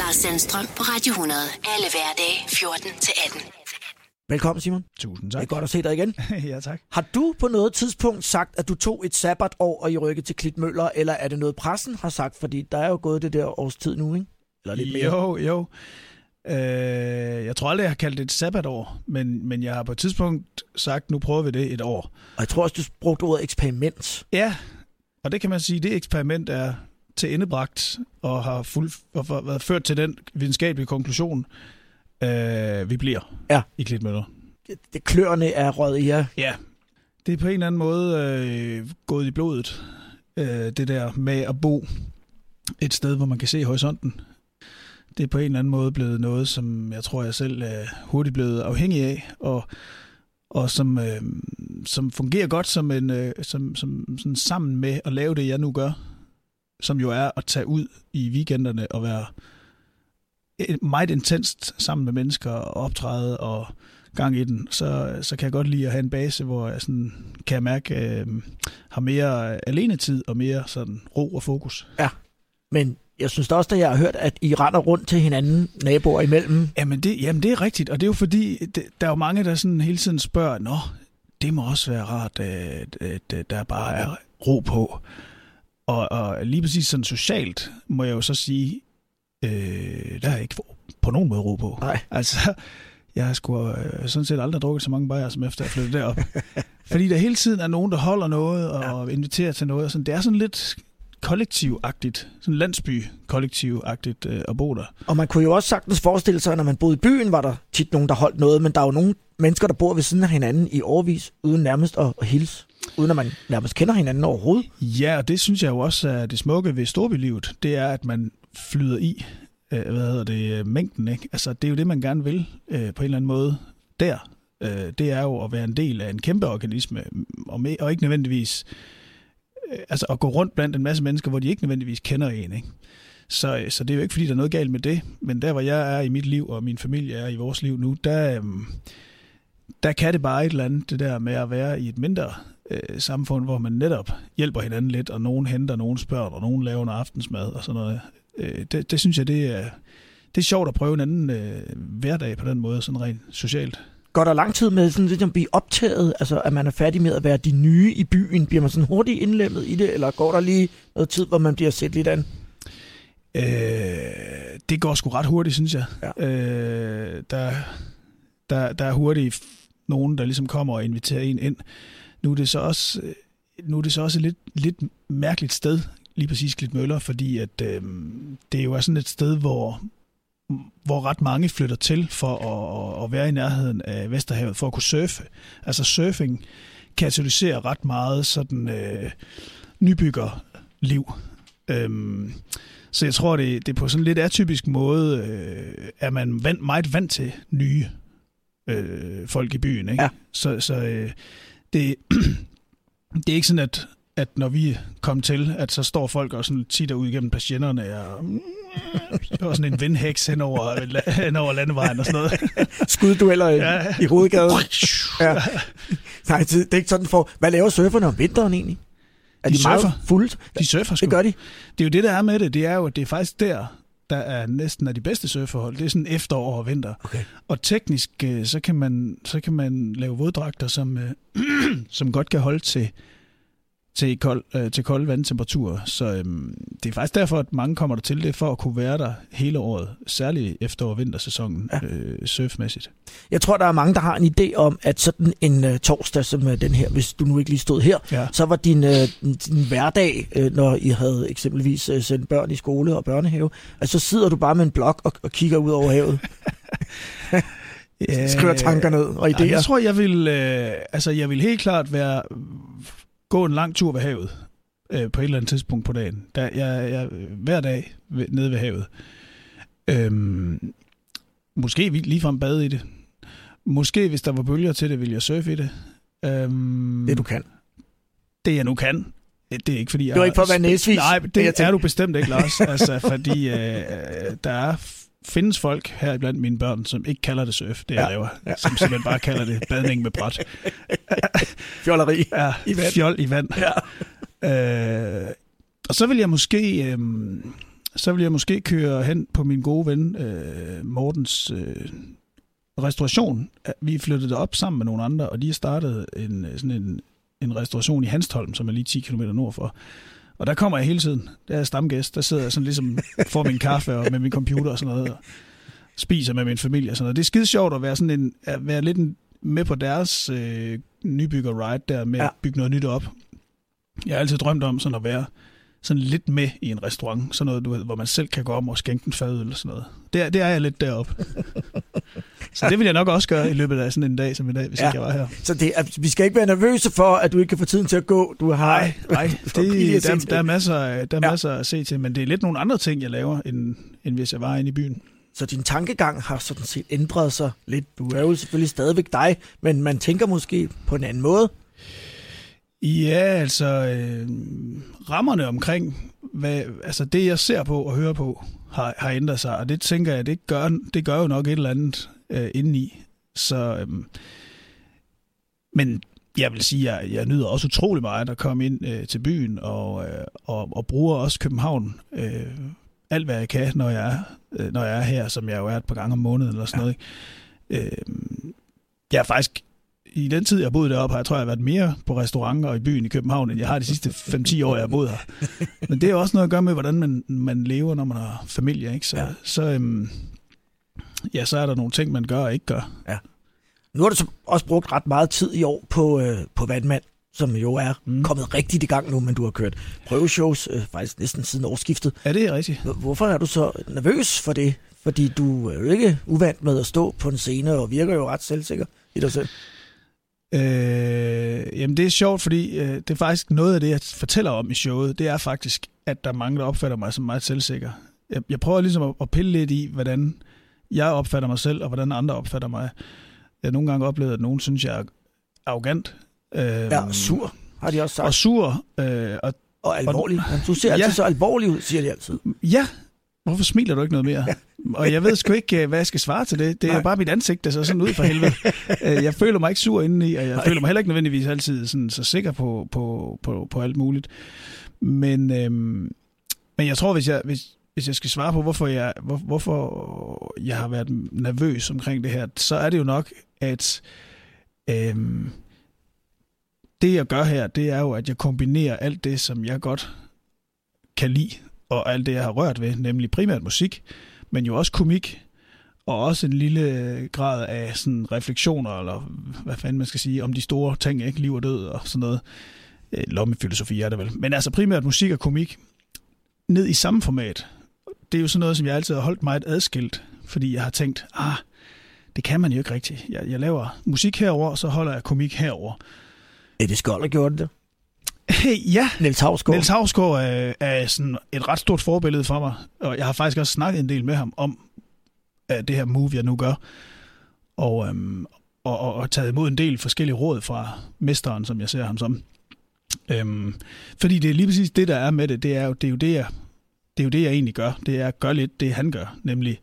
Lars Sandstrøm på Radio 100. Alle hverdage 14-18. Velkommen, Simon. Tusind Det er tak. godt at se dig igen. ja, tak. Har du på noget tidspunkt sagt, at du tog et sabbatår og I rykket til Klitmøller, eller er det noget, pressen har sagt? Fordi der er jo gået det der års tid nu, ikke? Eller lidt mere. Jo, jo. Øh, jeg tror aldrig, jeg har kaldt det et sabbatår, men, men jeg har på et tidspunkt sagt, nu prøver vi det et år. Og jeg tror også, du brugte ordet eksperiment. Ja, og det kan man sige, det eksperiment er til endebragt og har fuld, og har været ført til den videnskabelige konklusion, øh, vi bliver Ja. i Klitmøller. Det kløerne er røget i jer. Ja, det er på en eller anden måde øh, gået i blodet, øh, det der med at bo et sted, hvor man kan se horisonten. Det er på en eller anden måde blevet noget, som jeg tror, jeg selv er hurtigt blevet afhængig af, og, og som, øh, som fungerer godt som en, øh, som, som, sådan sammen med at lave det, jeg nu gør, som jo er at tage ud i weekenderne og være meget intenst sammen med mennesker og optræde og gang i den, så, så kan jeg godt lide at have en base, hvor jeg sådan, kan jeg mærke, øh, har mere alenetid og mere sådan ro og fokus. Men jeg synes da også, at jeg har hørt, at I render rundt til hinanden, naboer imellem. Jamen det, jamen det er rigtigt, og det er jo fordi, det, der er jo mange, der sådan hele tiden spørger, nå, det må også være rart, at, at, at der bare er ro på. Og, og lige præcis sådan socialt, må jeg jo så sige, øh, der er ikke på nogen måde ro på. Nej. Altså, jeg har sgu øh, sådan set aldrig drukket så mange bajer, som efter jeg flyttede derop. Fordi der hele tiden er nogen, der holder noget og ja. inviterer til noget. Og sådan. Det er sådan lidt kollektivagtigt, sådan landsby-kollektivagtigt øh, at bo der. Og man kunne jo også sagtens forestille sig, at når man boede i byen, var der tit nogen, der holdt noget, men der er jo nogle mennesker, der bor ved siden af hinanden i årvis, uden nærmest at, at hilse, uden at man nærmest kender hinanden overhovedet. Ja, og det synes jeg jo også er det smukke ved storbylivet, det er, at man flyder i, øh, hvad hedder det, øh, mængden, ikke? Altså, det er jo det, man gerne vil øh, på en eller anden måde der. Øh, det er jo at være en del af en kæmpe organisme, og, med, og ikke nødvendigvis, øh, altså at gå rundt blandt en masse mennesker, hvor de ikke nødvendigvis kender en, ikke? Så, øh, så det er jo ikke, fordi der er noget galt med det, men der, hvor jeg er i mit liv, og min familie er i vores liv nu, der, øh, der kan det bare et eller andet, det der med at være i et mindre øh, samfund, hvor man netop hjælper hinanden lidt, og nogen henter, nogen spørger, og nogen laver noget aftensmad og sådan noget. Øh, det, det synes jeg, det er, det er sjovt at prøve en anden øh, hverdag på den måde, sådan rent socialt. Går der lang tid med sådan lidt at blive optaget, altså at man er færdig med at være de nye i byen? Bliver man sådan hurtigt indlemmet i det, eller går der lige noget tid, hvor man bliver set lidt an? Øh, det går sgu ret hurtigt, synes jeg. Ja. Øh, der, der, der er hurtigt nogen, der ligesom kommer og inviterer en ind. Nu er det så også, øh, nu er det så også et lidt, lidt mærkeligt sted, lige præcis Glitmøller, fordi at, øh, det jo er sådan et sted, hvor, hvor ret mange flytter til for at, at være i nærheden af Vesterhavet, for at kunne surfe. Altså surfing katalyserer ret meget sådan øh, nybyggerliv. Øhm, så jeg tror, det, det er på sådan en lidt atypisk måde, øh, er man vant, meget vant til nye øh, folk i byen. Ikke? Ja. Så, så øh, det, det er ikke sådan, at, at når vi kom til, at så står folk og sådan titter ud igennem patienterne og, og sådan en vindhæks hen over, hen over landevejen og sådan noget. Skuddueller i, Ja. i hovedgaden. Ja. Nej, det er ikke sådan for... Hvad laver surferne om vinteren egentlig? Er De de, meget surfer. fuldt? De surfer sgu. Det gør de. Det er jo det, der er med det. Det er jo, at det er faktisk der, der er næsten af de bedste surferhold. Det er sådan efterår og vinter. Okay. Og teknisk, øh, så kan man, så kan man lave våddragter, som, øh, som godt kan holde til, til, kold, øh, til kolde vandtemperaturer. Så øhm, det er faktisk derfor, at mange kommer der til det, for at kunne være der hele året. Særligt efter- og vintersæsonen, Ja. øh, surfmæssigt. Jeg tror, der er mange, der har en idé om, at sådan en uh, torsdag som uh, den her, hvis du nu ikke lige stod her, Ja. så var din, uh, din hverdag, uh, når I havde eksempelvis uh, sendt børn i skole og børnehave, at så sidder du bare med en blok og, og kigger ud over havet. Skriver tanker ned og idéer. jeg tror, jeg vil, øh, altså, jeg vil helt klart være, gå en lang tur ved havet øh, på et eller andet tidspunkt på dagen. Der, jeg, jeg, hver dag ved, nede ved havet. Øhm, måske ligefrem bade i det. Måske, hvis der var bølger til det, ville jeg surfe i det. Øhm, Det du kan. det jeg nu kan. Det er ikke fordi, jeg Det var ikke for at være næsvis. Nej, Det, det, jeg er du bestemt ikke, Lars. altså, fordi øh, der er, findes folk her blandt mine børn, som ikke kalder det surf, det jeg Ja. laver. Som simpelthen bare kalder det badning med bræt. Fjolleri. Ja, I vand. fjol i vand. Ja. Øh, og så vil jeg måske... Øh, så vil jeg måske køre hen på min gode ven øh, Mortens øh, restauration. Vi flyttede op sammen med nogle andre, og de har startet en, øh, sådan en, en restauration i Hanstholm, som er lige 10 km nordfor. Og der kommer jeg hele tiden. Der er stamgæst. Der sidder jeg sådan ligesom, får min kaffe og med min computer og sådan noget, og spiser med min familie og sådan noget. Det er skide sjovt at være, sådan en, at være lidt en, med på deres øh, nybygger-ride der med ja. at bygge noget nyt op. Jeg har altid drømt om sådan at være sådan lidt med i en restaurant. Sådan noget, du ved, hvor man selv kan gå om og skænke en fadøl eller sådan noget. Det det er jeg lidt deroppe. så det vil jeg nok også gøre i løbet af sådan en dag som i dag, hvis ja. ikke jeg var her. Så det vi skal ikke være nervøse for, at du ikke kan få tiden til at gå. Du har nej, nej. Det, der, der, er masser, der er ja. masser at se til, men det er lidt nogle andre ting, jeg laver, end, end hvis jeg var inde i byen. Så din tankegang har sådan set ændret sig lidt. Du er jo selvfølgelig stadigvæk dig, men man tænker måske på en anden måde. Ja, altså øh, rammerne omkring, hvad, altså det jeg ser på og hører på, har, har ændret sig, og det tænker jeg, det gør, det gør jo nok et eller andet øh, indeni. Så, øh, men jeg vil sige, at jeg, jeg nyder også utrolig meget at komme ind øh, til byen, og, øh, og, og bruger også København øh, alt, hvad jeg kan, når jeg, er, øh, når jeg er her, som jeg jo er et par gange om måneden eller sådan ja. noget. Ikke? Øh, jeg er faktisk i den tid, jeg har boet deroppe, har jeg tror, jeg har været mere på restauranter i byen i København, end jeg har de sidste 5-10 år, jeg har boet her. Men det er også noget at gøre med, hvordan man, man lever, når man har familie. Ikke? Så, ja. Så, øhm, ja, så er der nogle ting, man gør og ikke gør. Ja. Nu har du så også brugt ret meget tid i år på, øh, på Vandmand, som jo er mm. kommet rigtigt i gang nu, men du har kørt prøveshows øh, faktisk næsten siden årsskiftet. Ja, det er rigtigt. Hvorfor er du så nervøs for det? Fordi du er jo ikke uvant med at stå på en scene og virker jo ret selvsikker i dig selv. Øh, jamen det er sjovt, fordi øh, det er faktisk noget af det, jeg fortæller om i showet, det er faktisk, at der er mange, der opfatter mig som meget selvsikker. Jeg, jeg prøver ligesom at, at pille lidt i, hvordan jeg opfatter mig selv, og hvordan andre opfatter mig. Jeg har nogle gange oplevet, at nogen synes, jeg er arrogant. Øh, ja, sur, har de også sagt. Og sur. Øh, og, og alvorlig. Og, du ser altid ja, så alvorlig ud, siger de altid. Ja, Hvorfor smiler du ikke noget mere? Og jeg ved sgu ikke, øh, hvad jeg skal svare til det. Det er Nej. bare mit ansigt, der ser sådan ud for helvede. Øh, jeg føler mig ikke sur indeni, og jeg Nej. føler mig heller ikke nødvendigvis altid sådan, så sikker på, på, på, på alt muligt. Men, øhm, men jeg tror, hvis jeg, hvis, hvis jeg skal svare på, hvorfor jeg, hvor, hvorfor jeg har været nervøs omkring det her, så er det jo nok, at øhm, det jeg gør her, det er jo, at jeg kombinerer alt det, som jeg godt kan lide og alt det, jeg har rørt ved, nemlig primært musik, men jo også komik, og også en lille grad af sådan refleksioner, eller hvad fanden man skal sige, om de store ting, ikke? Liv og død og sådan noget. Øh, lommefilosofi er det vel. Men altså primært musik og komik, ned i samme format. Det er jo sådan noget, som jeg altid har holdt meget adskilt, fordi jeg har tænkt, ah, det kan man jo ikke rigtigt. Jeg, jeg laver musik herover, og så holder jeg komik herover. Er det Skold, der gjorde det? ja. Niels Havsgaard. Niels Havsgaard er, er sådan et ret stort forbillede for mig, og jeg har faktisk også snakket en del med ham om uh, det her move, jeg nu gør, og, um, og, og, og taget imod en del forskellige råd fra mesteren, som jeg ser ham som. Um, fordi det er lige præcis det, der er med det, det er jo det, er jo det, jeg, det, er jo det jeg egentlig gør. Det er at gøre lidt det, han gør, nemlig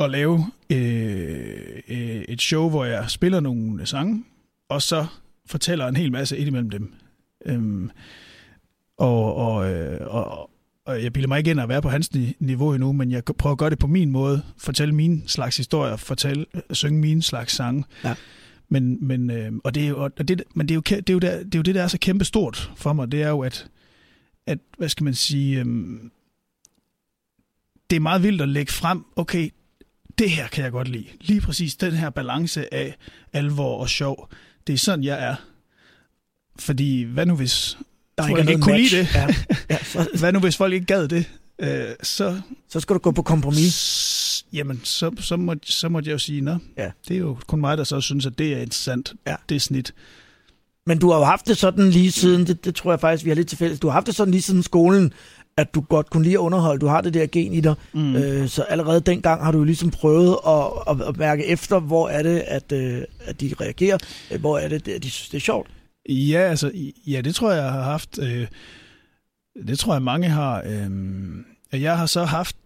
at lave øh, øh, et show, hvor jeg spiller nogle sange, og så fortæller en hel masse ind imellem dem. Øhm, og, og, øh, og, og jeg bilder mig ikke ind at være på hans niveau endnu, men jeg prøver at gøre det på min måde, fortælle min slags historier, fortælle, øh, synge min slags sange. Ja. Men, men, øh, og det er jo, og det, men det er jo, det er jo, der, det er jo det, der er så kæmpe stort for mig, det er jo, at, at hvad skal man sige, øh, det er meget vildt at lægge frem, okay, det her kan jeg godt lide. Lige præcis den her balance af alvor og sjov. Det er sådan, jeg er. Fordi hvad nu hvis der folk ikke, kunne lide det? Ja. Ja, så... hvad nu hvis folk ikke gad det? Øh, så, så skal du gå på kompromis. S- jamen, så, så, må, så måtte jeg jo sige, nå, ja. det er jo kun mig, der så synes, at det er interessant. Ja. Det snit. Men du har jo haft det sådan lige siden, det, det tror jeg faktisk, vi har lidt til fælles, du har haft det sådan lige siden skolen, at du godt kunne lide at underholde, du har det der gen i dig, mm. øh, så allerede dengang har du jo ligesom prøvet at, at, at mærke efter, hvor er det, at, øh, at de reagerer, hvor er det, at de synes, det er sjovt. Ja, altså, ja, det tror jeg, jeg har haft. Øh, det tror jeg, mange har. Øh, jeg har så haft,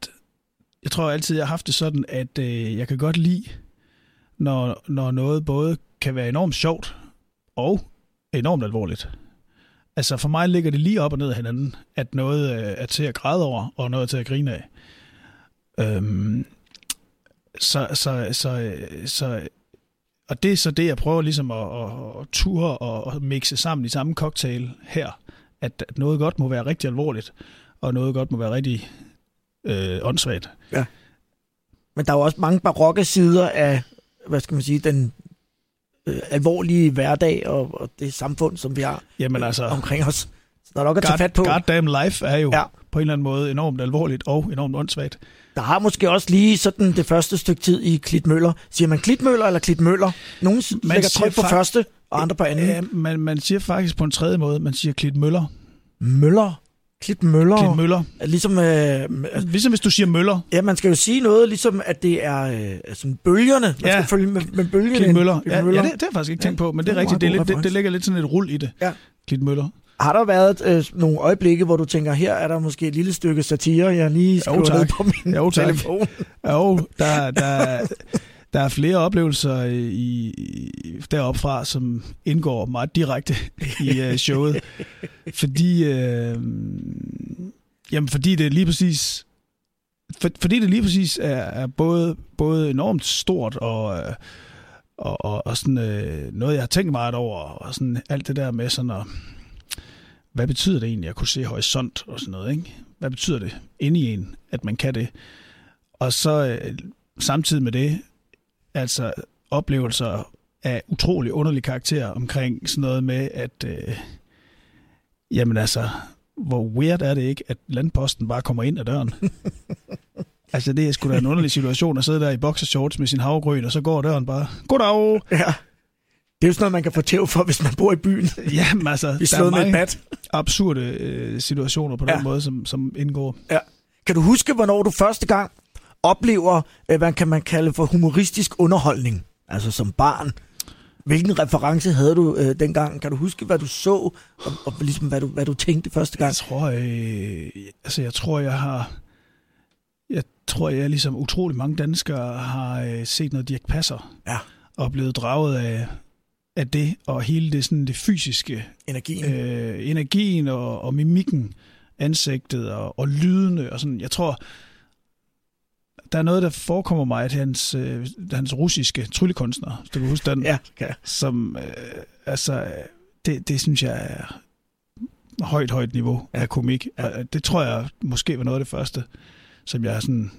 jeg tror altid, jeg har haft det sådan, at øh, jeg kan godt lide, når, når noget både kan være enormt sjovt og enormt alvorligt. Altså for mig ligger det lige op og ned af hinanden, at noget øh, er til at græde over, og noget er til at grine af. Øhm, så, så, så, så, og det er så det, jeg prøver ligesom at, at, at ture og at mixe sammen i samme cocktail her. At, at noget godt må være rigtig alvorligt, og noget godt må være rigtig øh, åndssvagt. Ja. Men der er jo også mange barokke sider af, hvad skal man sige, den øh, alvorlige hverdag og, og det samfund, som vi har Jamen altså, omkring os. Så der er nok at tage God, fat på. goddamn life er jo Ja. På en eller anden måde enormt alvorligt og enormt åndssvagt. Der har måske også lige sådan det første stykke tid i Klitmøller. Siger man Klitmøller eller Klitmøller? Nogle man lægger tryk på første, og andre på anden. Ja, man, man siger faktisk på en tredje måde, man siger Klit Møller. Møller. Klitmøller. Klit Møller. Ligesom, øh, Ligesom hvis du siger Møller. ja, man skal jo sige noget, ligesom at det er øh, sådan bølgerne. Man Ja. skal følge med, med bølgerne. Klit Møller. Ja, ja Møller. det, det har jeg faktisk ikke Ja, tænkt på, men det det er er rigtigt. Det, er lidt, det, det ligger lidt sådan et rul i det. Ja. Klit Møller. Har der været øh, nogle øjeblikke, hvor du tænker, her er der måske et lille stykke satire, jeg lige skriver tak. ned på min Jo, tak. telefon? Jo, der, der, der er flere oplevelser i, i, deroppe fra, som indgår meget direkte i uh, showet. Fordi, øh, jamen, fordi det lige præcis for, fordi det lige præcis er, er både, både enormt stort og, øh, og, og, og sådan, øh, noget, jeg har tænkt meget over, og sådan alt det der med sådan at, hvad betyder det egentlig at kunne se horisont og sådan noget, ikke? Hvad betyder det inde i en, at man kan det? Og så øh, samtidig med det, altså oplevelser af utrolig underlig karakter omkring sådan noget med, at øh, jamen altså, hvor weird er det ikke, at landposten bare kommer ind ad døren? altså det er sgu da en underlig situation at sidde der i boxershorts med sin havgryn, og så går døren bare, goddag! Ja. Det er jo sådan noget, man kan få tæv for, hvis man bor i byen. Jamen altså, Vi der er med mange bat. absurde øh, situationer på den Ja. måde, som, som indgår. Kan du huske, hvornår du første gang oplever, øh, hvad kan man kalde for humoristisk underholdning? Altså som barn. Hvilken reference havde du øh, dengang? Kan du huske, hvad du så, og, og ligesom, hvad, du, hvad du tænkte første gang? Jeg tror, øh, altså jeg tror, jeg har, jeg tror, jeg ligesom utrolig mange danskere har øh, set noget Dirk Passer. Ja. Og blevet draget af, af det, og hele det, sådan, det fysiske, Energien. øh, energien og, og mimikken, ansigtet og, og lydene. Og sådan. Jeg tror, der er noget, der forekommer mig, at hans, øh, hans russiske tryllekunstner, du kan huske den, Ja, kan som, øh, altså, det, det synes jeg er højt, højt niveau Ja. af komik. Ja. Ja. Det tror jeg måske var noget af det første, som jeg sådan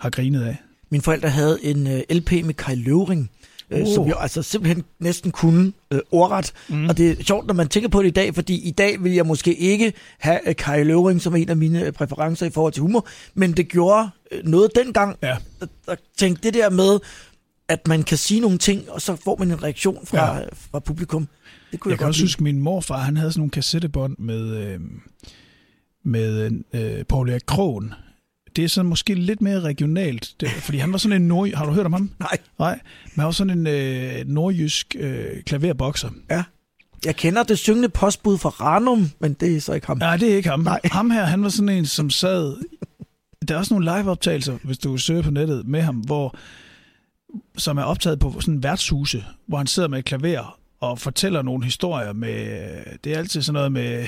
har grinet af. Mine forældre havde en øh, LP med Kai Løvring, øh, som jo altså simpelthen næsten kunne øh, ordret. Mm. Og det er sjovt, når man tænker på det i dag, fordi i dag vil jeg måske ikke have øh, Kai Løvring som en af mine øh, præferencer i forhold til humor, men det gjorde øh, noget dengang, Ja. der tænkte det der med, at man kan sige nogle ting, og så får man en reaktion fra, Ja. ja. fra publikum. Det kunne Jeg jeg, kan også lide. huske, min morfar, han havde sådan nogle kassettebånd med, øh, med øh, Paul Erik Krogen. Det er så måske lidt mere regionalt, det, fordi han var sådan en nord... Har du hørt om ham? Nej, Nej, men han var sådan en øh, nordjysk øh, klaverbokser. jeg kender det syngende postbud fra Ranum, men det er så ikke ham. Nej, det er ikke ham. Nej. Ham her, han var sådan en, som sad... Der er også nogle live-optagelser, hvis du søger på nettet med ham, hvor som er optaget på sådan en værtshuse, hvor han sidder med et klaver og fortæller nogle historier med... Det er altid sådan noget med...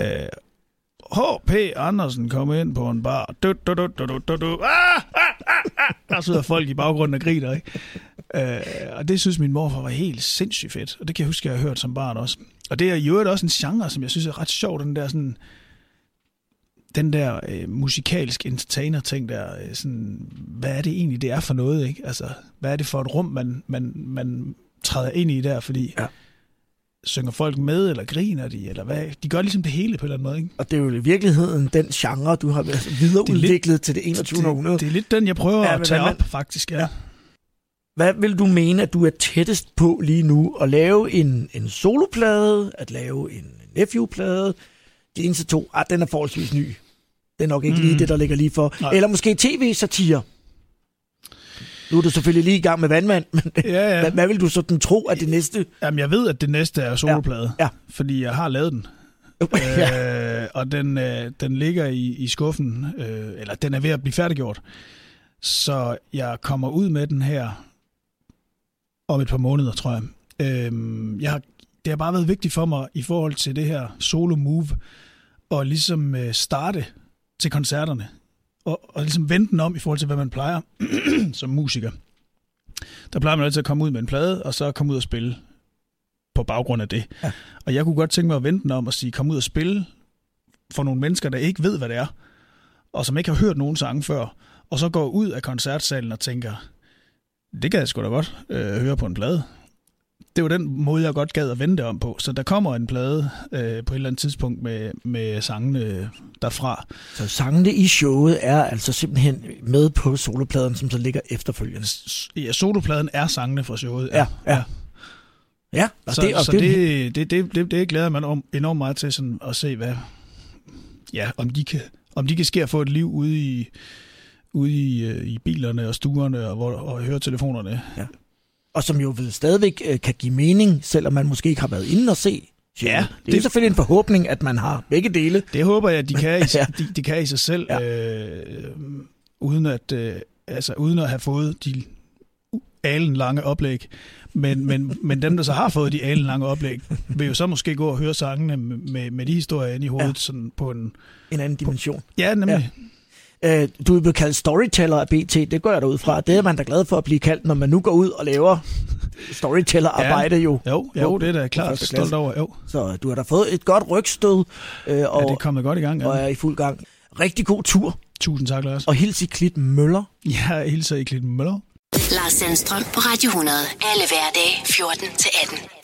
Øh, H.P. Andersen kom ind på en bar. Du, du, du, du, du, du. Ah, ah, ah, ah. Der sidder folk i baggrunden og griner, ikke? Øh, og det synes min morfar var helt sindssygt fedt. Og det kan jeg huske, jeg har hørt som barn også. Og det er i øvrigt også en genre, som jeg synes er ret sjov, den der sådan den der øh, musikalsk entertainer-ting der, øh, sådan, hvad er det egentlig, det er for noget, ikke? Altså, hvad er det for et rum, man, man, man træder ind i der, fordi Ja synger folk med, eller griner de, eller hvad? De gør ligesom det hele på en eller anden måde, ikke? Og det er jo i virkeligheden den genre, du har videreudviklet til det 21. århundrede. Det, det er lidt den, jeg prøver Ja, at tage hvad op, faktisk, ja. Ja. Hvad vil du mene, at du er tættest på lige nu? At lave en, en soloplade? At lave en nephew-plade? De eneste to, ah, den er forholdsvis ny. Det er nok ikke mm. lige det, der ligger lige for. Nej. Eller måske tv-satire. Nu er du selvfølgelig lige i gang med vandmand, men Ja, ja. hvad, hvad vil du sådan tro, at det næste... Jamen, jeg ved, at det næste er soloplade, Ja. fordi jeg har lavet den. ja. øh, og den, øh, den ligger i, i skuffen, øh, eller den er ved at blive færdiggjort. Så jeg kommer ud med den her om et par måneder, tror jeg. Øh, jeg har, det har bare været vigtigt for mig i forhold til det her solo move, og ligesom øh, starte til koncerterne, og, og ligesom vente den om i forhold til, hvad man plejer som musiker. Der plejer man altid at komme ud med en plade, og så komme ud og spille på baggrund af det. Ja. Og jeg kunne godt tænke mig at vente den om og sige, kom ud og spille for nogle mennesker, der ikke ved, hvad det er, og som ikke har hørt nogen sange før, og så går ud af koncertsalen og tænker, det kan jeg sgu da godt øh, høre på en plade. Det var den måde, jeg godt gad at vente om på. Så der kommer en plade øh, på et eller andet tidspunkt med, med sangene derfra. Så sangene i showet er altså simpelthen med på solopladen, som så ligger efterfølgende? Ja, solopladen er sangene fra showet. Ja, ja. ja. Ja, og så, det, og så det, det, det, det, det, det glæder man om, enormt meget til sådan at se, hvad, ja, om de kan, om de kan ske at få et liv ude i, ude i, øh, i bilerne og stuerne og, hvor, og høretelefonerne. Ja. Og som jo ved stadigvæk øh, kan give mening, selvom man måske ikke har været inde og se Ja, det, det er selvfølgelig en forhåbning, at man har begge dele. Det håber jeg, at de kan i, ja. de, de kan i sig selv, ja. øh, uden, at, øh, altså, uden at have fået de alen lange oplæg. Men, men, men dem, der så har fået de alen lange oplæg, vil jo så måske gå og høre sangene med, med de historier inde i hovedet ja. sådan på en... En anden dimension. På, ja, nemlig. Ja. Øh, du er blevet kaldt storyteller af BT, det går jeg da ud fra. Det er man da glad for at blive kaldt, når man nu går ud og laver storyteller-arbejde ja, jo. Jo, jo, det er da klart stolt over, jo. Så du har da fået et godt rygstød. Øh, og, ja, det er kommet godt i gang. Ja. Og er i fuld gang. Rigtig god tur. Tusind tak, Lars. Og hils i Klit Møller. Ja, hilser i Klit Møller. Lars Sandstrøm på Radio 100. Alle hverdage 14 til 18.